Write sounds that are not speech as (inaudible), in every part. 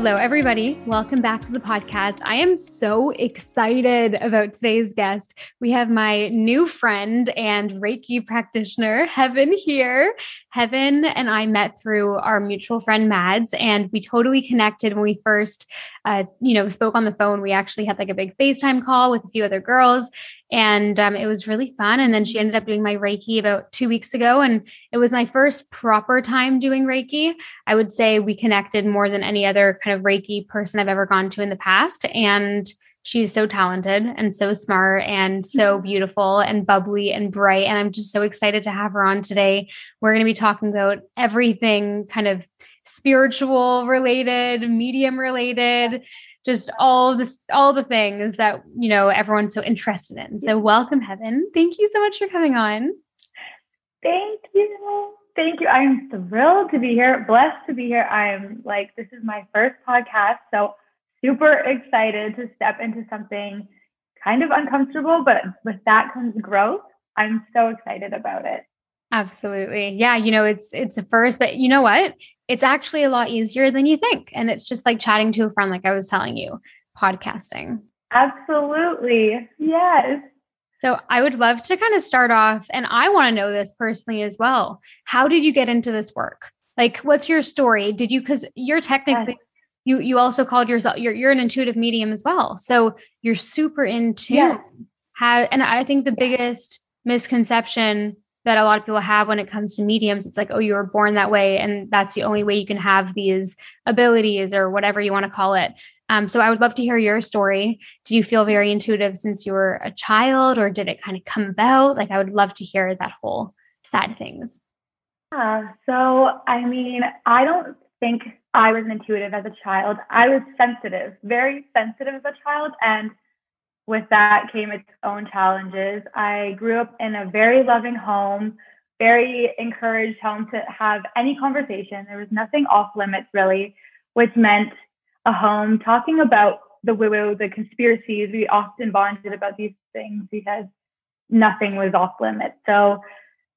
Hello, everybody. Welcome back to the podcast. I am so excited about today's guest. We have my new friend and Reiki practitioner, Heaven, here. Heaven and I met through our mutual friend, Mads, and we totally connected when we first, uh, you know, spoke on the phone. We actually had like a big FaceTime call with a few other girls, and um, it was really fun. And then she ended up doing my Reiki about two weeks ago, and it was my first proper time doing Reiki. I would say we connected more than any other kind of Reiki person I've ever gone to in the past, and she's so talented and so smart and so mm-hmm. beautiful and bubbly and bright. And I'm just so excited to have her on today. We're going to be talking about everything kind of spiritual related, medium related just all this all the things that you know everyone's so interested in. So welcome heaven. Thank you so much for coming on. Thank you. Thank you. I'm thrilled to be here blessed to be here. I'm like this is my first podcast so super excited to step into something kind of uncomfortable but with that comes growth. I'm so excited about it. Absolutely. Yeah, you know, it's it's a first, but you know what? It's actually a lot easier than you think. And it's just like chatting to a friend like I was telling you, podcasting. Absolutely. Yes. So I would love to kind of start off and I want to know this personally as well. How did you get into this work? Like what's your story? Did you cuz you're technically yes. you you also called yourself you're you're an intuitive medium as well. So you're super in tune. Yes. How, and I think the biggest misconception that a lot of people have when it comes to mediums. It's like, oh, you were born that way, and that's the only way you can have these abilities or whatever you want to call it. Um, so I would love to hear your story. Did you feel very intuitive since you were a child, or did it kind of come about? Like, I would love to hear that whole side of things. Yeah. So, I mean, I don't think I was intuitive as a child. I was sensitive, very sensitive as a child, and with that came its own challenges. I grew up in a very loving home, very encouraged home to have any conversation. There was nothing off limits really, which meant a home talking about the woo woo, the conspiracies. We often bonded about these things because nothing was off limits. So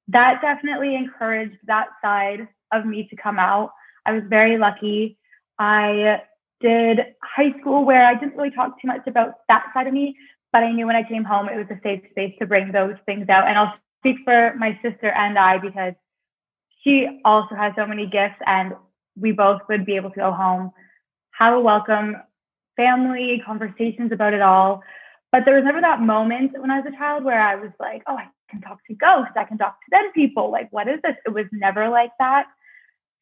that definitely encouraged that side of me to come out. I was very lucky. I did high school where I didn't really talk too much about that side of me, but I knew when I came home it was a safe space to bring those things out. And I'll speak for my sister and I because she also has so many gifts and we both would be able to go home, have a welcome family, conversations about it all. But there was never that moment when I was a child where I was like, oh, I can talk to ghosts, I can talk to dead people. Like, what is this? It was never like that.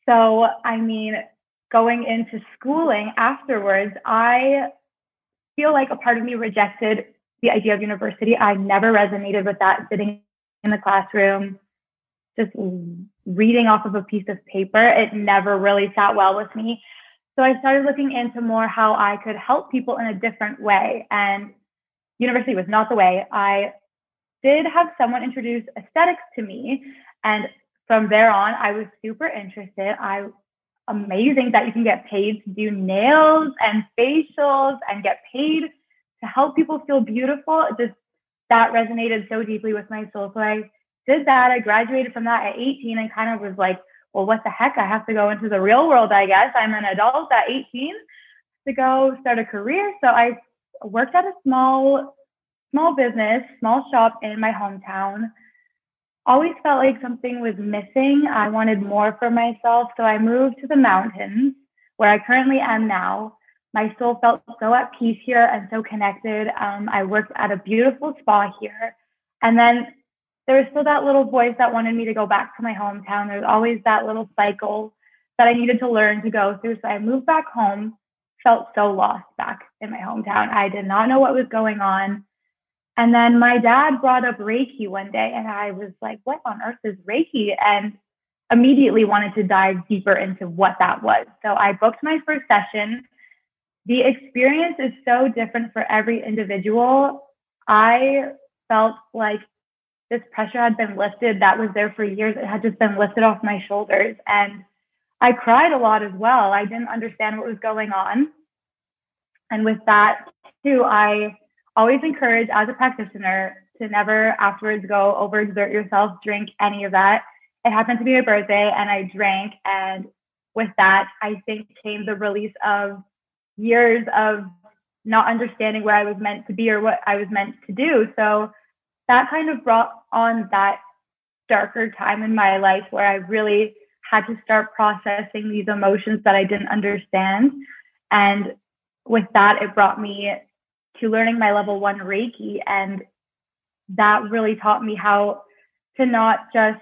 So, I mean, going into schooling afterwards, I feel like a part of me rejected the idea of university. I never resonated with that sitting in the classroom, just reading off of a piece of paper. It never really sat well with me. So I started looking into more how I could help people in a different way. And university was not the way. I did have someone introduce aesthetics to me. And from there on, I was super interested. I amazing that you can get paid to do nails and facials and get paid to help people feel beautiful. Just that resonated so deeply with my soul. So I did that. I graduated from that at 18 and kind of was like, well, what the heck? I have to go into the real world, I guess. I'm an adult at 18 to go start a career. So I worked at a small, small business, small shop in my hometown always felt like something was missing. I wanted more for myself. So I moved to the mountains where I currently am now. My soul felt so at peace here and so connected. Um, I worked at a beautiful spa here. And then there was still that little voice that wanted me to go back to my hometown. There's always that little cycle that I needed to learn to go through. So I moved back home, felt so lost back in my hometown. I did not know what was going on. And then my dad brought up Reiki one day, and I was like, what on earth is Reiki? And immediately wanted to dive deeper into what that was. So I booked my first session. the experience is so different for every individual. I felt like this pressure had been lifted that was there for years. It had just been lifted off my shoulders. And I cried a lot as well. I didn't understand what was going on. And with that, too, I always encourage as a practitioner to never afterwards go overexert yourself, drink any of that. It happened to be my birthday and I drank. And with that, I think came the release of years of not understanding where I was meant to be or what I was meant to do. So that kind of brought on that darker time in my life where I really had to start processing these emotions that I didn't understand. And with that, it brought me to learning my level one Reiki. And that really taught me how to not just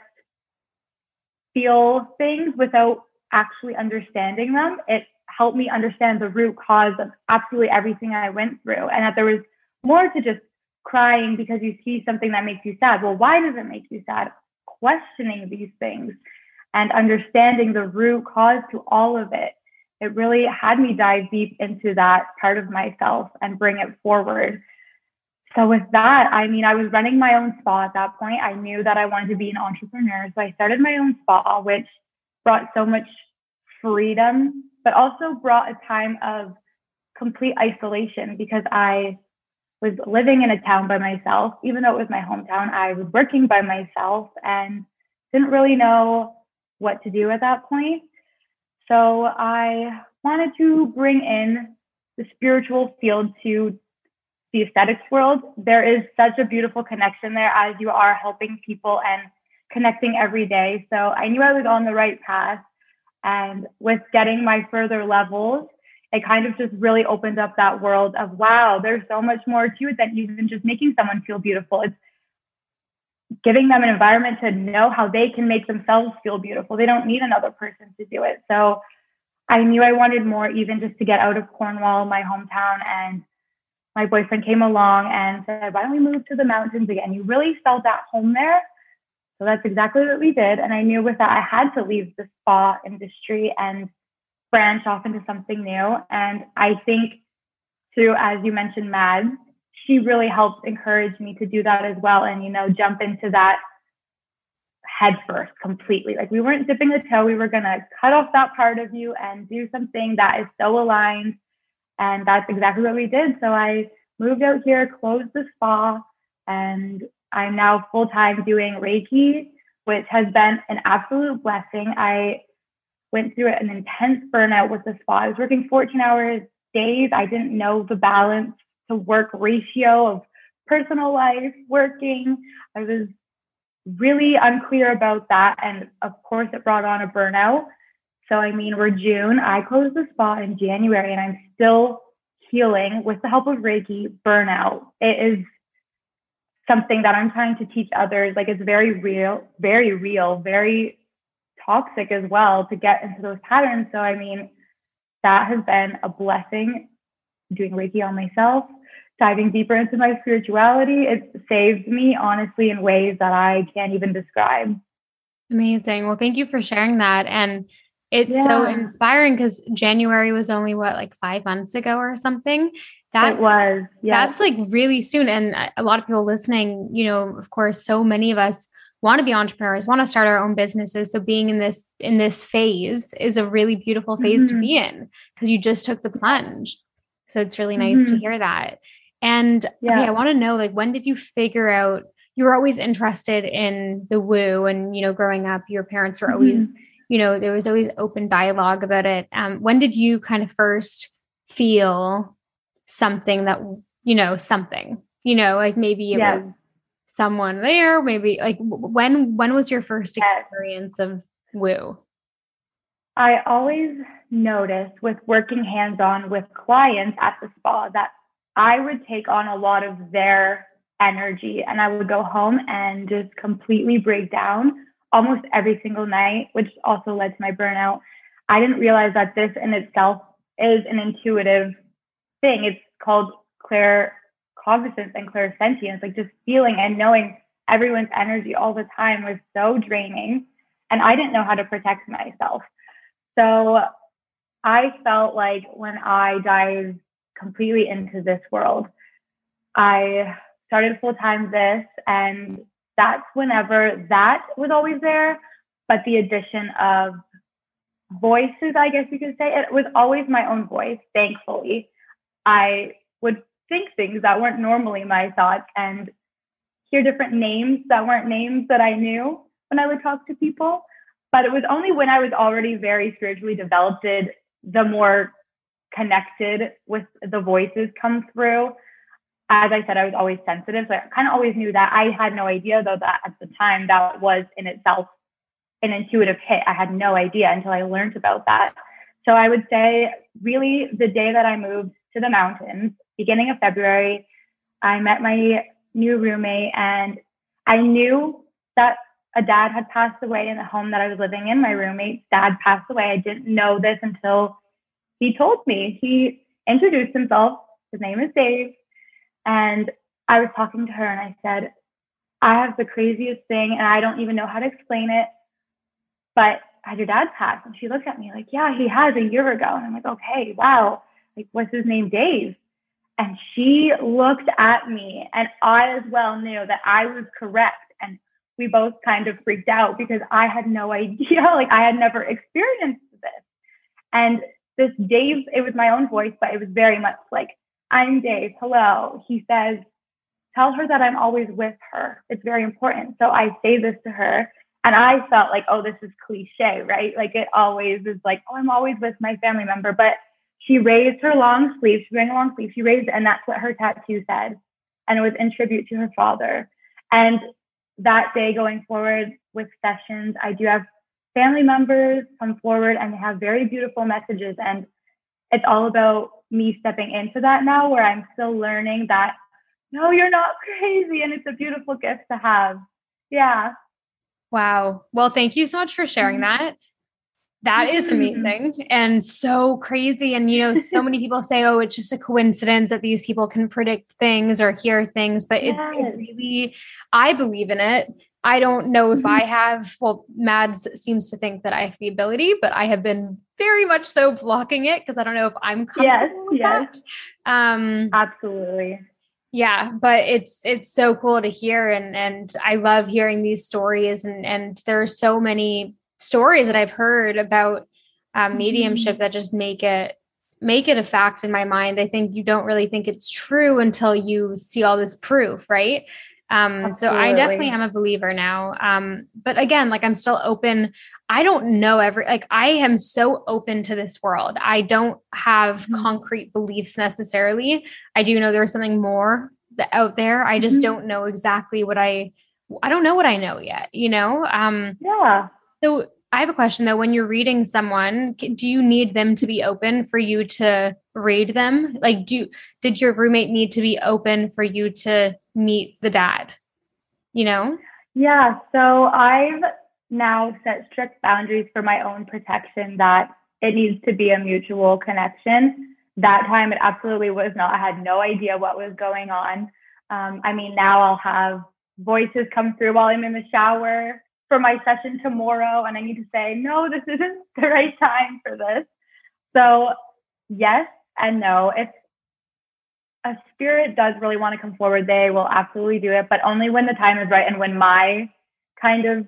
feel things without actually understanding them. It helped me understand the root cause of absolutely everything I went through and that there was more to just crying because you see something that makes you sad. Well, why does it make you sad? Questioning these things and understanding the root cause to all of it. It really had me dive deep into that part of myself and bring it forward. So, with that, I mean, I was running my own spa at that point. I knew that I wanted to be an entrepreneur. So, I started my own spa, which brought so much freedom, but also brought a time of complete isolation because I was living in a town by myself. Even though it was my hometown, I was working by myself and didn't really know what to do at that point. So I wanted to bring in the spiritual field to the aesthetics world. There is such a beautiful connection there as you are helping people and connecting every day. So I knew I was on the right path. And with getting my further levels, it kind of just really opened up that world of wow, there's so much more to it than even just making someone feel beautiful. It's giving them an environment to know how they can make themselves feel beautiful. They don't need another person to do it. So I knew I wanted more, even just to get out of Cornwall, my hometown. And my boyfriend came along and said, Why don't we move to the mountains again? You really felt at home there. So that's exactly what we did. And I knew with that, I had to leave the spa industry and branch off into something new. And I think through, as you mentioned, Mads, she really helped encourage me to do that as well and, you know, jump into that head first completely. Like we weren't dipping the toe. We were going to cut off that part of you and do something that is so aligned. And that's exactly what we did. So I moved out here, closed the spa, and I'm now full time doing Reiki, which has been an absolute blessing. I went through an intense burnout with the spa. I was working 14 hours days. I didn't know the balance to work ratio of personal life, working. I was really unclear about that. And of course, it brought on a burnout. So, I mean, we're June. I closed the spa in January and I'm still healing with the help of Reiki burnout. It is something that I'm trying to teach others. Like, it's very real, very real, very toxic as well to get into those patterns. So, I mean, that has been a blessing doing Reiki on myself, diving deeper into my spirituality. it saved me, honestly, in ways that I can't even describe. Amazing. Well, thank you for sharing that. And it's yeah. so inspiring because January was only what, like five months ago or something. That was, yeah. That's like really soon. And a lot of people listening, you know, of course, so many of us want to be entrepreneurs want to start our own businesses so being in this in this phase is a really beautiful phase mm-hmm. to be in because you just took the plunge so it's really nice mm-hmm. to hear that and yeah. okay i want to know like when did you figure out you were always interested in the woo and you know growing up your parents were mm-hmm. always you know there was always open dialogue about it um, when did you kind of first feel something that you know something you know like maybe it yeah. was someone there maybe like when when was your first experience of woo i always notice with working hands on with clients at the spa that i would take on a lot of their energy and i would go home and just completely break down almost every single night which also led to my burnout i didn't realize that this in itself is an intuitive thing it's called clear cognizance and clairsentience, like just feeling and knowing everyone's energy all the time was so draining. And I didn't know how to protect myself. So I felt like when I dived completely into this world, I started full time this, and that's whenever that was always there. But the addition of voices, I guess you could say, it was always my own voice, thankfully. I would think things that weren't normally my thoughts and hear different names that weren't names that I knew when I would talk to people. But it was only when I was already very spiritually developed the more connected with the voices come through. As I said, I was always sensitive. So I kind of always knew that. I had no idea, though, that at the time that was in itself an intuitive hit. I had no idea until I learned about that. So I would say, really, the day that I moved to the mountains, beginning of February, I met my new roommate and I knew that a dad had passed away in the home that I was living in. My roommate's dad passed away. I didn't know this until he told me. He introduced himself. His name is Dave. And I was talking to her and I said, I have the craziest thing and I don't even know how to explain it. But had your dad passed? And she looked at me like, Yeah, he has a year ago. And I'm like, Okay, wow. Like, what's his name? Dave. And she looked at me and I as well knew that I was correct. And we both kind of freaked out because I had no (laughs) idea. Like I had never experienced this. And this Dave, it was my own voice, but it was very much like, I'm Dave. Hello. He says, tell her that I'm always with her. It's very important. So I say this to her. And I felt like, oh, this is cliche, right? Like it always is like, oh, I'm always with my family member. But she raised her long sleeve. She wearing a long sleeve. She raised it, and that's what her tattoo said. And it was in tribute to her father. And that day going forward with sessions, I do have family members come forward and they have very beautiful messages. And it's all about me stepping into that now where I'm still learning that no, you're not crazy. And it's a beautiful gift to have. Yeah. Wow. Well, thank you so much for sharing mm-hmm. that. That is mm-hmm. amazing and so crazy. And, you know, so many people say, oh, it's just a coincidence that these people can predict things or hear things, but yes. it, it, really, I believe in it. I don't know if mm-hmm. I have, well, Mads seems to think that I have the ability, but I have been very much so blocking it because I don't know if I'm comfortable yes, with yes. that. Um, Absolutely yeah but it's it's so cool to hear and and i love hearing these stories and and there are so many stories that i've heard about um, mediumship mm-hmm. that just make it make it a fact in my mind i think you don't really think it's true until you see all this proof right um, so I definitely am a believer now. Um, but again, like I'm still open. I don't know every like I am so open to this world. I don't have mm-hmm. concrete beliefs necessarily. I do know there's something more out there. I just mm-hmm. don't know exactly what I I don't know what I know yet, you know? Um Yeah. So I have a question though. When you're reading someone, do you need them to be open for you to read them? Like, do did your roommate need to be open for you to meet the dad? You know? Yeah. So I've now set strict boundaries for my own protection that it needs to be a mutual connection. That time, it absolutely was not. I had no idea what was going on. Um, I mean, now I'll have voices come through while I'm in the shower for my session tomorrow, and I need to say, no, this isn't the right time for this. So, yes and no. If a spirit does really want to come forward, they will absolutely do it, but only when the time is right and when my kind of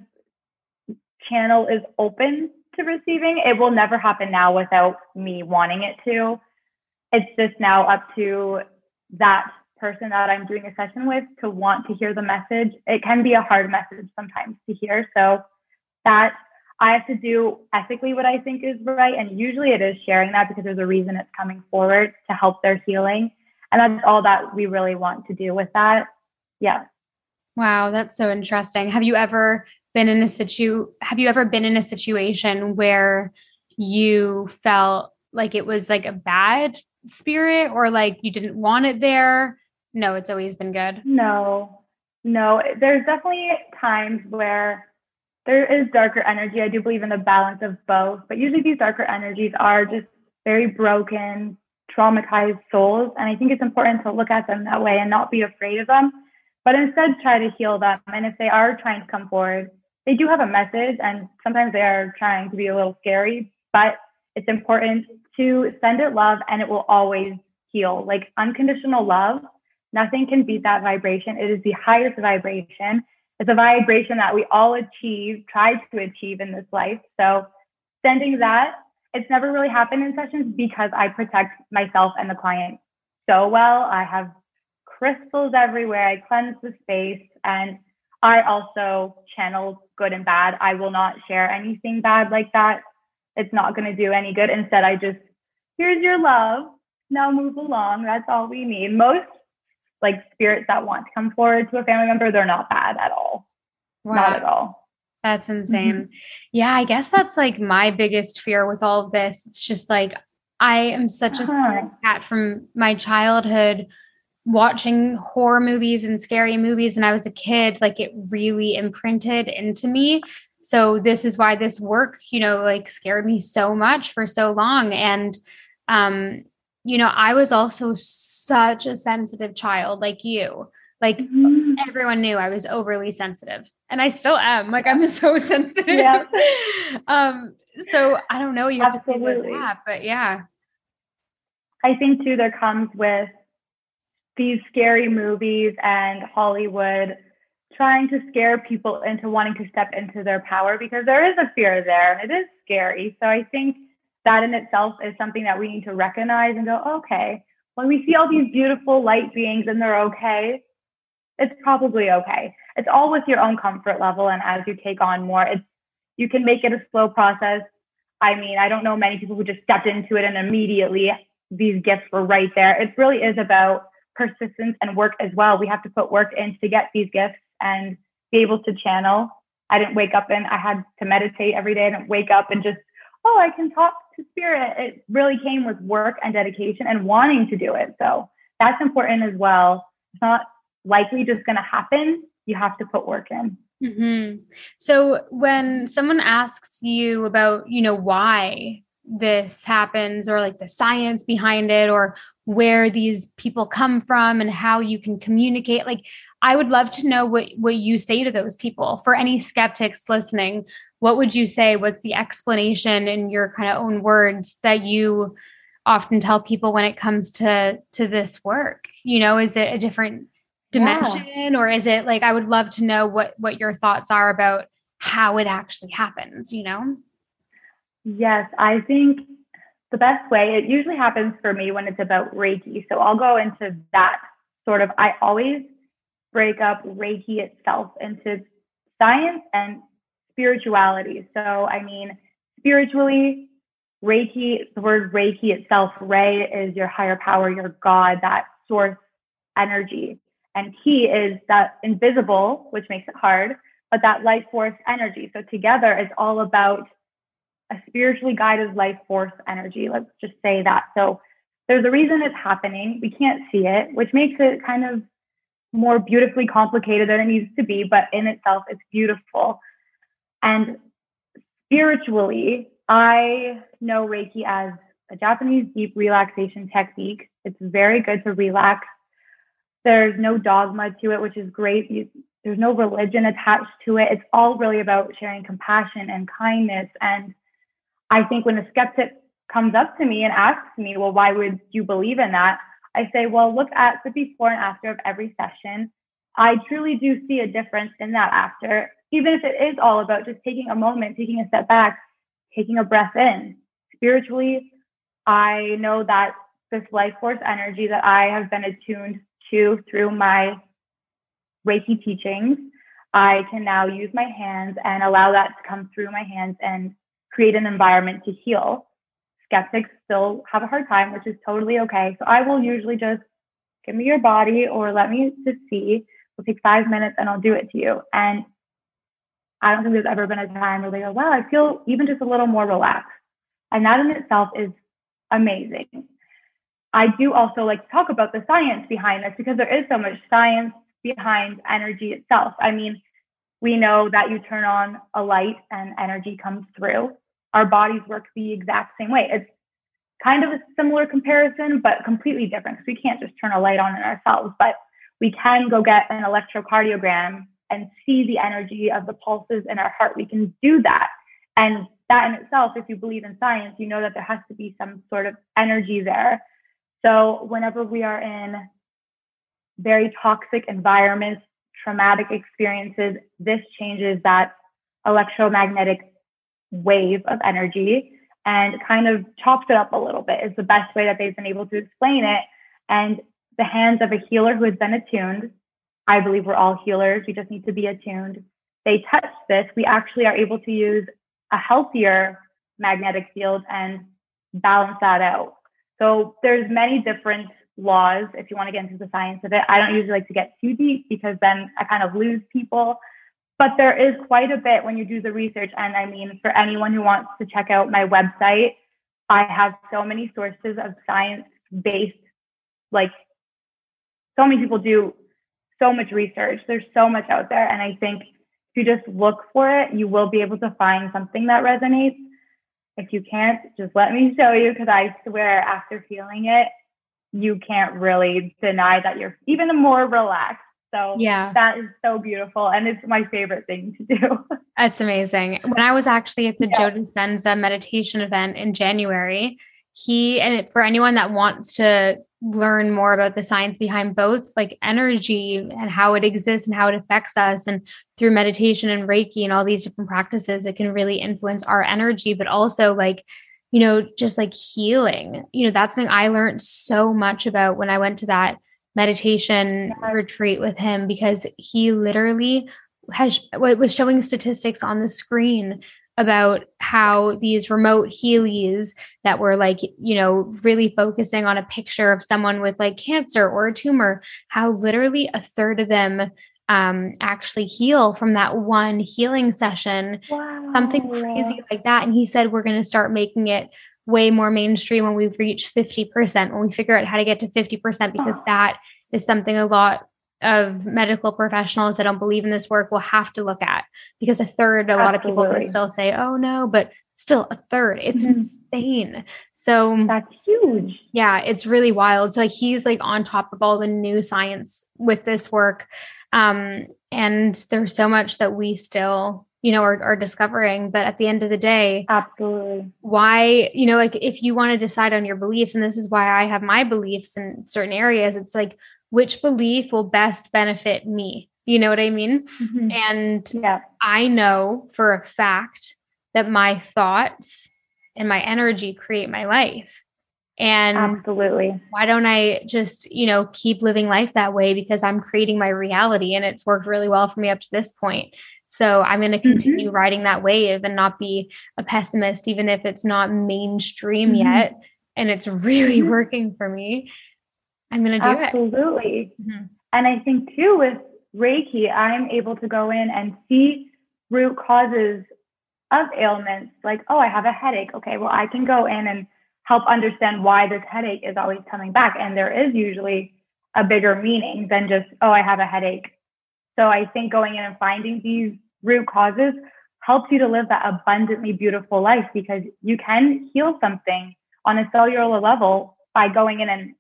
channel is open to receiving. It will never happen now without me wanting it to. It's just now up to that person that I'm doing a session with to want to hear the message. It can be a hard message sometimes to hear. So that I have to do ethically what I think is right. And usually it is sharing that because there's a reason it's coming forward to help their healing. And that's all that we really want to do with that. Yeah. Wow, that's so interesting. Have you ever been in a situ have you ever been in a situation where you felt like it was like a bad spirit or like you didn't want it there? No, it's always been good. No. No, there's definitely times where there is darker energy. I do believe in the balance of both, but usually these darker energies are just very broken, traumatized souls. And I think it's important to look at them that way and not be afraid of them, but instead try to heal them. And if they are trying to come forward, they do have a message and sometimes they are trying to be a little scary, but it's important to send it love and it will always heal. Like unconditional love, nothing can beat that vibration. It is the highest vibration. It's a vibration that we all achieve, try to achieve in this life. So sending that, it's never really happened in sessions because I protect myself and the client so well. I have crystals everywhere. I cleanse the space and I also channel good and bad. I will not share anything bad like that. It's not going to do any good. Instead, I just, here's your love. Now move along. That's all we need. Most like spirits that want to come forward to a family member, they're not bad at all. Wow. Not at all. That's insane. Mm-hmm. Yeah, I guess that's like my biggest fear with all of this. It's just like I am such a uh-huh. cat from my childhood watching horror movies and scary movies when I was a kid, like it really imprinted into me. So this is why this work, you know, like scared me so much for so long. And um, you know, I was also such a sensitive child like you. Like mm-hmm. everyone knew I was overly sensitive. And I still am. Like I'm (laughs) so sensitive. Yeah. um, so I don't know, you have Absolutely. to say with that, but yeah. I think too there comes with these scary movies and Hollywood trying to scare people into wanting to step into their power because there is a fear there and it is scary. So I think that in itself is something that we need to recognize and go, okay, when we see all these beautiful light beings and they're okay, it's probably okay. It's all with your own comfort level. And as you take on more, it's, you can make it a slow process. I mean, I don't know many people who just stepped into it and immediately these gifts were right there. It really is about persistence and work as well. We have to put work in to get these gifts and be able to channel. I didn't wake up and I had to meditate every day. I didn't wake up and just, oh, I can talk to spirit. It really came with work and dedication and wanting to do it. So that's important as well. It's not likely just going to happen. You have to put work in. Mm-hmm. So when someone asks you about, you know, why this happens or like the science behind it or where these people come from and how you can communicate like i would love to know what what you say to those people for any skeptics listening what would you say what's the explanation in your kind of own words that you often tell people when it comes to to this work you know is it a different dimension yeah. or is it like i would love to know what what your thoughts are about how it actually happens you know Yes, I think the best way, it usually happens for me when it's about Reiki. So I'll go into that sort of, I always break up Reiki itself into science and spirituality. So, I mean, spiritually, Reiki, the word Reiki itself, Rei is your higher power, your God, that source energy. And Ki is that invisible, which makes it hard, but that life force energy. So together, it's all about a spiritually guided life force energy. Let's just say that. So there's a reason it's happening. We can't see it, which makes it kind of more beautifully complicated than it needs to be, but in itself, it's beautiful. And spiritually, I know Reiki as a Japanese deep relaxation technique. It's very good to relax. There's no dogma to it, which is great. There's no religion attached to it. It's all really about sharing compassion and kindness and I think when a skeptic comes up to me and asks me, well, why would you believe in that? I say, well, look at the before and after of every session. I truly do see a difference in that after, even if it is all about just taking a moment, taking a step back, taking a breath in. Spiritually, I know that this life force energy that I have been attuned to through my Reiki teachings, I can now use my hands and allow that to come through my hands and create an environment to heal. Skeptics still have a hard time, which is totally okay. So I will usually just give me your body or let me just see. It'll take five minutes and I'll do it to you. And I don't think there's ever been a time where they go, wow, I feel even just a little more relaxed. And that in itself is amazing. I do also like to talk about the science behind this because there is so much science behind energy itself. I mean, we know that you turn on a light and energy comes through our bodies work the exact same way. It's kind of a similar comparison, but completely different because we can't just turn a light on in ourselves, but we can go get an electrocardiogram and see the energy of the pulses in our heart. We can do that. And that in itself, if you believe in science, you know that there has to be some sort of energy there. So whenever we are in very toxic environments, traumatic experiences, this changes that electromagnetic wave of energy and kind of chops it up a little bit is the best way that they've been able to explain it. And the hands of a healer who has been attuned, I believe we're all healers, we just need to be attuned. They touch this, we actually are able to use a healthier magnetic field and balance that out. So there's many different laws if you want to get into the science of it. I don't usually like to get too deep because then I kind of lose people. But there is quite a bit when you do the research. And I mean, for anyone who wants to check out my website, I have so many sources of science based, like, so many people do so much research. There's so much out there. And I think if you just look for it, you will be able to find something that resonates. If you can't, just let me show you because I swear after feeling it, you can't really deny that you're even more relaxed. So yeah, that is so beautiful. And it's my favorite thing to do. (laughs) That's amazing. When I was actually at the yeah. Joe Dispenza meditation event in January, he and for anyone that wants to learn more about the science behind both like energy and how it exists and how it affects us and through meditation and reiki and all these different practices it can really influence our energy but also like you know just like healing. You know that's something i learned so much about when i went to that meditation retreat with him because he literally has was showing statistics on the screen about how these remote Healies that were like, you know, really focusing on a picture of someone with like cancer or a tumor, how literally a third of them um, actually heal from that one healing session, wow. something crazy like that. And he said, we're going to start making it way more mainstream when we've reached 50%, when we figure out how to get to 50%, because oh. that is something a lot of medical professionals that don't believe in this work will have to look at because a third, a Absolutely. lot of people would still say, oh no, but still a third. It's mm-hmm. insane. So that's huge. Yeah, it's really wild. So like he's like on top of all the new science with this work. Um, and there's so much that we still you know are, are discovering but at the end of the day absolutely why you know like if you want to decide on your beliefs and this is why i have my beliefs in certain areas it's like which belief will best benefit me? You know what I mean? Mm-hmm. And yeah. I know for a fact that my thoughts and my energy create my life. And absolutely. Why don't I just, you know, keep living life that way because I'm creating my reality and it's worked really well for me up to this point. So I'm going to continue mm-hmm. riding that wave and not be a pessimist, even if it's not mainstream mm-hmm. yet. And it's (laughs) really mm-hmm. working for me. I'm going to do Absolutely. it. Absolutely. Mm-hmm. And I think too with Reiki, I'm able to go in and see root causes of ailments. Like, oh, I have a headache. Okay, well, I can go in and help understand why this headache is always coming back. And there is usually a bigger meaning than just, oh, I have a headache. So I think going in and finding these root causes helps you to live that abundantly beautiful life because you can heal something on a cellular level by going in and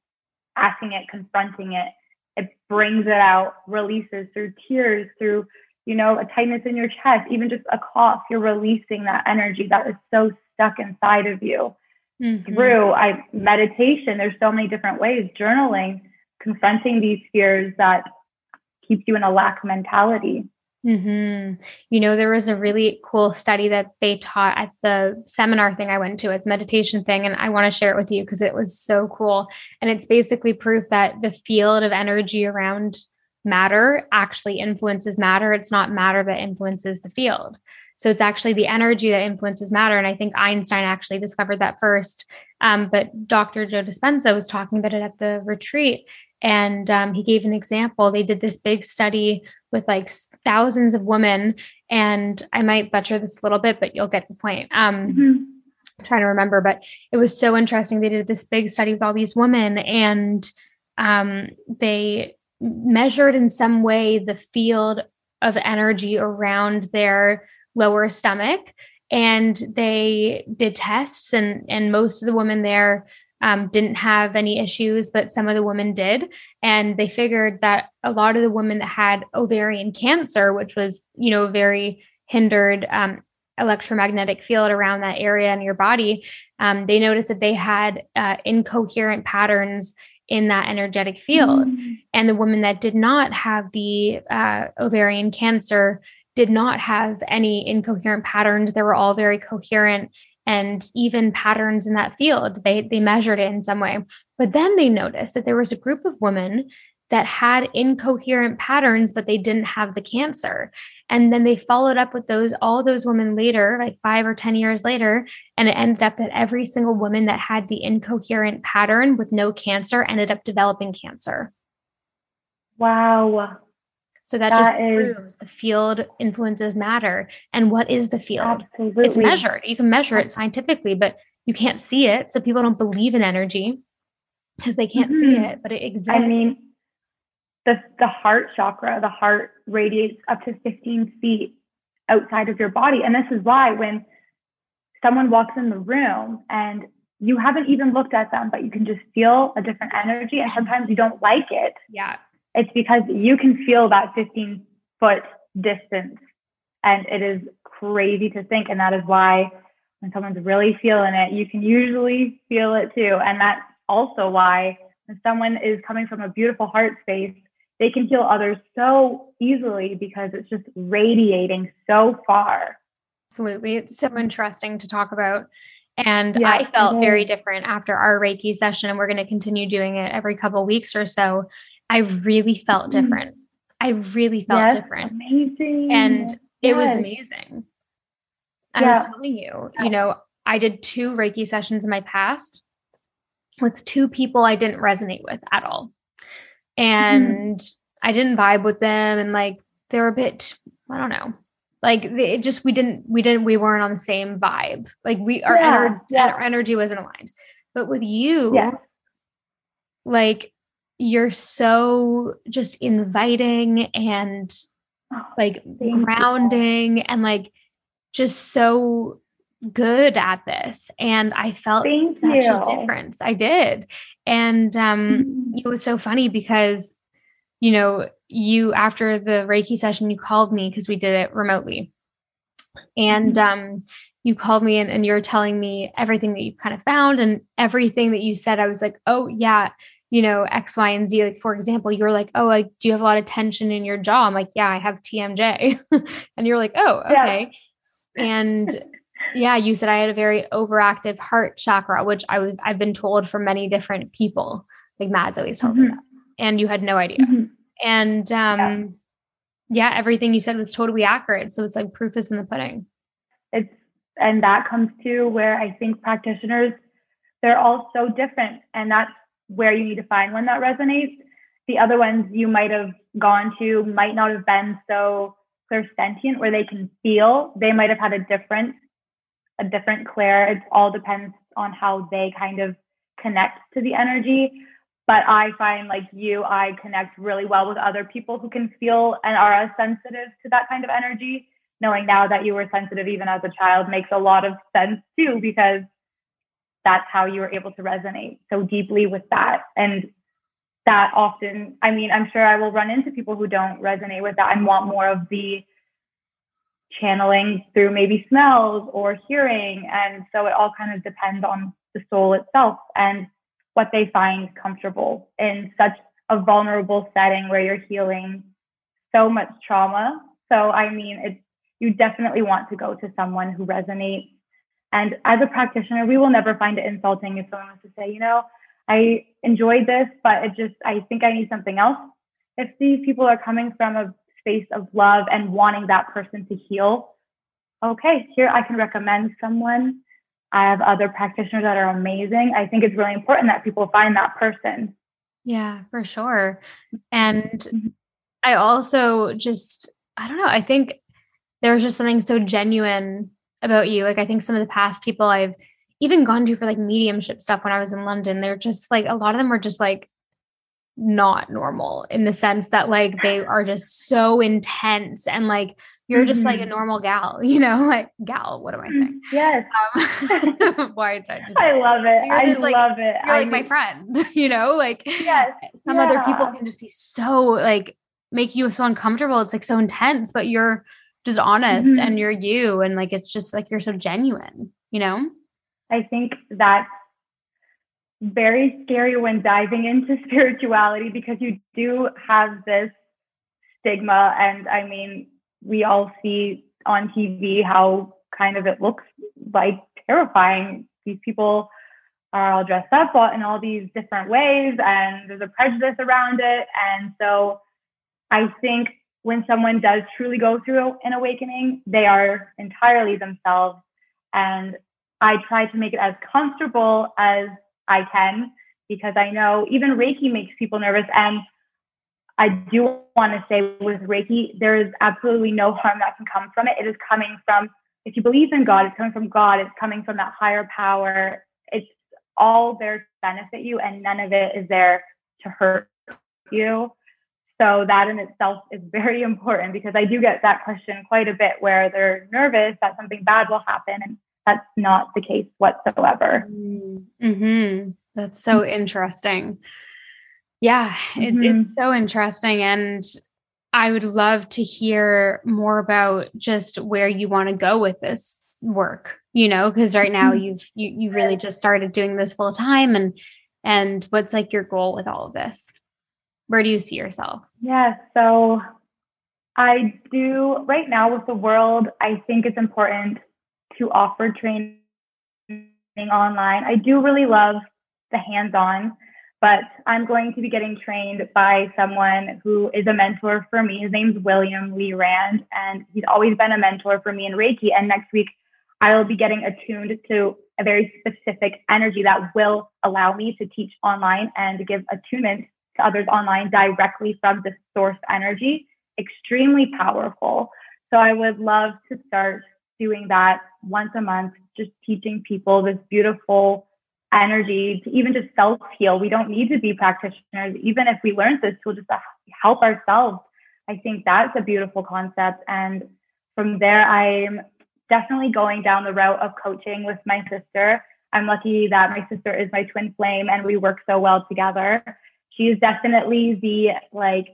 asking it, confronting it. It brings it out, releases through tears, through, you know, a tightness in your chest, even just a cough. You're releasing that energy that is so stuck inside of you. Mm-hmm. Through I meditation, there's so many different ways, journaling, confronting these fears that keeps you in a lack mentality. Mm-hmm. You know, there was a really cool study that they taught at the seminar thing I went to, at meditation thing, and I want to share it with you because it was so cool. And it's basically proof that the field of energy around matter actually influences matter. It's not matter that influences the field. So it's actually the energy that influences matter. And I think Einstein actually discovered that first. Um, but Dr. Joe Dispenza was talking about it at the retreat. And um, he gave an example. They did this big study with like thousands of women. And I might butcher this a little bit, but you'll get the point. Um, mm-hmm. I'm trying to remember, but it was so interesting. They did this big study with all these women and um, they measured in some way the field of energy around their lower stomach and they did tests and and most of the women there um, didn't have any issues, but some of the women did. And they figured that a lot of the women that had ovarian cancer, which was, you know, very hindered um, electromagnetic field around that area in your body, um, they noticed that they had uh, incoherent patterns in that energetic field. Mm. And the women that did not have the uh, ovarian cancer did not have any incoherent patterns. They were all very coherent and even patterns in that field. They they measured it in some way. But then they noticed that there was a group of women that had incoherent patterns, but they didn't have the cancer. And then they followed up with those, all those women later, like five or 10 years later. And it ended up that every single woman that had the incoherent pattern with no cancer ended up developing cancer. Wow. So that, that just is, proves the field influences matter. And what is the field? Absolutely. It's measured. You can measure it scientifically, but you can't see it. So people don't believe in energy because they can't mm-hmm. see it, but it exists. I mean, the, the heart chakra, the heart radiates up to 15 feet outside of your body. And this is why when someone walks in the room and you haven't even looked at them, but you can just feel a different energy, and sometimes you don't like it. Yeah. It's because you can feel that 15 foot distance. And it is crazy to think. And that is why when someone's really feeling it, you can usually feel it too. And that's also why when someone is coming from a beautiful heart space, they can heal others so easily because it's just radiating so far. Absolutely. It's so interesting to talk about. And yeah, I felt very different after our Reiki session, and we're going to continue doing it every couple weeks or so. I really felt mm-hmm. different. I really felt yes, different. Amazing. And yes. it was amazing. I yeah. was telling you, you know, I did two Reiki sessions in my past with two people I didn't resonate with at all. Mm-hmm. and mm-hmm. I didn't vibe with them and like they were a bit I don't know like it just we didn't we didn't we weren't on the same vibe like we our, yeah, ener- yeah. our energy wasn't aligned but with you like you're so just inviting and oh, like grounding you. and like just so good at this and i felt Thank such you. a difference i did and um, mm-hmm. it was so funny because, you know, you after the Reiki session, you called me because we did it remotely. And mm-hmm. um, you called me and, and you were telling me everything that you kind of found and everything that you said. I was like, oh, yeah, you know, X, Y, and Z. Like, for example, you were like, oh, like, do you have a lot of tension in your jaw? I'm like, yeah, I have TMJ. (laughs) and you're like, oh, okay. Yeah. And yeah, you said I had a very overactive heart chakra, which I was I've been told from many different people. Like Mads always tells mm-hmm. me that. And you had no idea. Mm-hmm. And um yeah. yeah, everything you said was totally accurate. So it's like proof is in the pudding. It's and that comes to where I think practitioners they're all so different. And that's where you need to find one that resonates. The other ones you might have gone to might not have been so clairsentient where they can feel. They might have had a different a different clair. It all depends on how they kind of connect to the energy. But I find like you, I connect really well with other people who can feel and are as sensitive to that kind of energy. Knowing now that you were sensitive even as a child makes a lot of sense too, because that's how you were able to resonate so deeply with that. And that often, I mean, I'm sure I will run into people who don't resonate with that and want more of the channeling through maybe smells or hearing. And so it all kind of depends on the soul itself and what they find comfortable in such a vulnerable setting where you're healing so much trauma. So, I mean, it's, you definitely want to go to someone who resonates. And as a practitioner, we will never find it insulting if someone wants to say, you know, I enjoyed this, but it just, I think I need something else. If these people are coming from a space of love and wanting that person to heal, okay, here I can recommend someone. I have other practitioners that are amazing. I think it's really important that people find that person. Yeah, for sure. And mm-hmm. I also just, I don't know, I think there's just something so genuine about you. Like, I think some of the past people I've even gone to for like mediumship stuff when I was in London, they're just like, a lot of them were just like not normal in the sense that like they are just so intense and like you're just like a mm-hmm. normal gal, (laughs) you know, like gal, what am I saying? Yes. Um, (laughs) why did I just I love it. I just, like, love it. You're I like mean, my friend, (laughs) you know, like yes, some yeah. other people can just be so like make you so uncomfortable. It's like so intense, but you're just honest mm-hmm. and you're you and like it's just like you're so genuine, you know? I think that's very scary when diving into (laughs) spirituality because you do have this stigma and I mean we all see on TV how kind of it looks like terrifying. These people are all dressed up in all these different ways and there's a prejudice around it. And so I think when someone does truly go through an awakening, they are entirely themselves. And I try to make it as comfortable as I can because I know even Reiki makes people nervous. And I do want to say with Reiki, there is absolutely no harm that can come from it. It is coming from, if you believe in God, it's coming from God, it's coming from that higher power. It's all there to benefit you, and none of it is there to hurt you. So that in itself is very (laughs) important because I do get that question quite a bit where they're nervous that something bad will happen. And that's not the case whatsoever. Mm-hmm. That's so interesting. Yeah, it, mm-hmm. it's so interesting. And I would love to hear more about just where you want to go with this work, you know, because right now mm-hmm. you've you you really just started doing this full time and and what's like your goal with all of this? Where do you see yourself? Yeah, so I do right now with the world, I think it's important to offer training online. I do really love the hands-on but I'm going to be getting trained by someone who is a mentor for me. His name's William Lee Rand, and he's always been a mentor for me in Reiki. And next week, I will be getting attuned to a very specific energy that will allow me to teach online and give attunement to others online directly from the source energy. Extremely powerful. So I would love to start doing that once a month, just teaching people this beautiful energy to even just self heal. We don't need to be practitioners. Even if we learn this tool just to help ourselves, I think that's a beautiful concept. And from there, I'm definitely going down the route of coaching with my sister. I'm lucky that my sister is my twin flame and we work so well together. She's definitely the like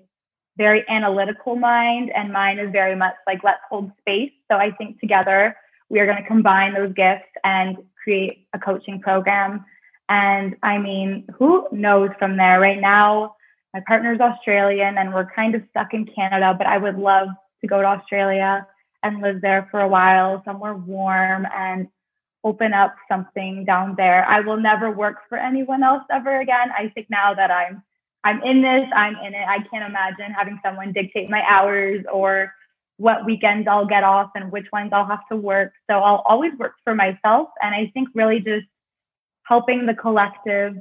very analytical mind, and mine is very much like let's hold space. So I think together we are going to combine those gifts and create a coaching program. And I mean, who knows from there? Right now, my partner's Australian and we're kind of stuck in Canada, but I would love to go to Australia and live there for a while, somewhere warm and open up something down there. I will never work for anyone else ever again. I think now that I'm I'm in this, I'm in it. I can't imagine having someone dictate my hours or what weekends I'll get off and which ones I'll have to work. So I'll always work for myself. And I think really just helping the collective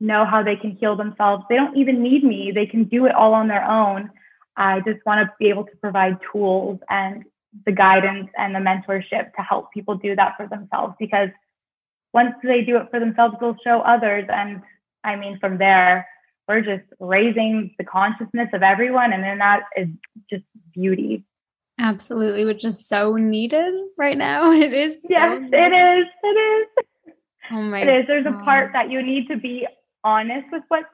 know how they can heal themselves. They don't even need me, they can do it all on their own. I just want to be able to provide tools and the guidance and the mentorship to help people do that for themselves because once they do it for themselves, they'll show others. And I mean, from there, we're just raising the consciousness of everyone. And then that is just beauty. Absolutely, which is so needed right now. (laughs) It is. Yes, it is. It is. Oh my. It is. There's God. a part that you need to be honest with what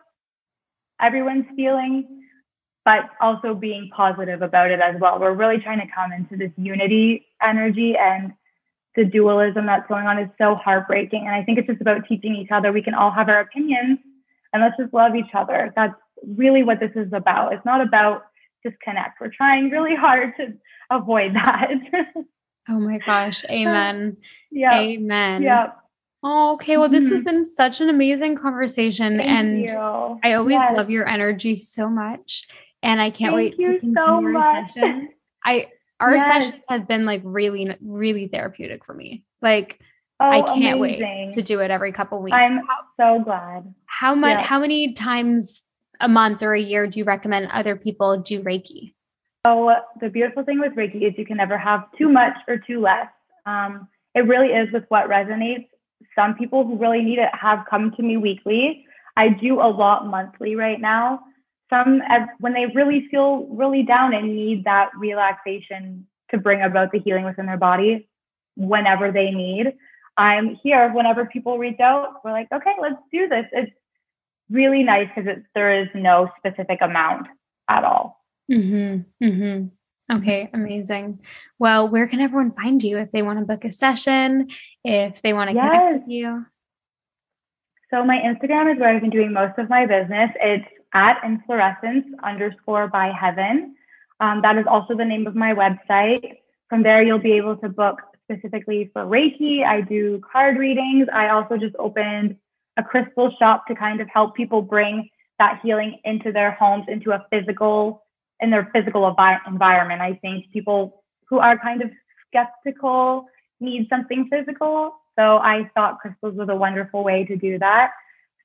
everyone's feeling, but also being positive about it as well. We're really trying to come into this unity energy and the dualism that's going on is so heartbreaking. And I think it's just about teaching each other. We can all have our opinions and let's just love each other. That's really what this is about. It's not about disconnect. We're trying really hard to avoid that. (laughs) oh my gosh. Amen. Yeah. Amen. Yeah. Oh, okay. Well, this mm-hmm. has been such an amazing conversation. Thank and you. I always yes. love your energy so much. And I can't Thank wait to continue so our much. session. (laughs) I our yes. sessions have been like really, really therapeutic for me. Like oh, I can't amazing. wait to do it every couple weeks. I'm how, so glad. How much how many times a month or a year do you recommend other people do Reiki? So the beautiful thing with Reiki is you can never have too much or too less. Um, it really is with what resonates. Some people who really need it have come to me weekly. I do a lot monthly right now. Some, when they really feel really down and need that relaxation to bring about the healing within their body, whenever they need, I'm here. Whenever people reach out, we're like, okay, let's do this. It's really nice because there is no specific amount at all. Mm-hmm. Mm-hmm. Okay, amazing. Well, where can everyone find you if they want to book a session, if they want to yes. connect with you? So my Instagram is where I've been doing most of my business. It's at inflorescence underscore by heaven. Um, that is also the name of my website. From there, you'll be able to book specifically for Reiki. I do card readings. I also just opened a crystal shop to kind of help people bring that healing into their homes, into a physical, in their physical environment. I think people who are kind of skeptical need something physical. So I thought crystals was a wonderful way to do that.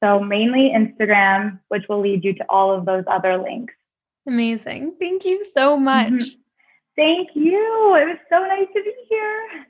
So mainly Instagram, which will lead you to all of those other links. Amazing. Thank you so much. Mm-hmm. Thank you. It was so nice to be here.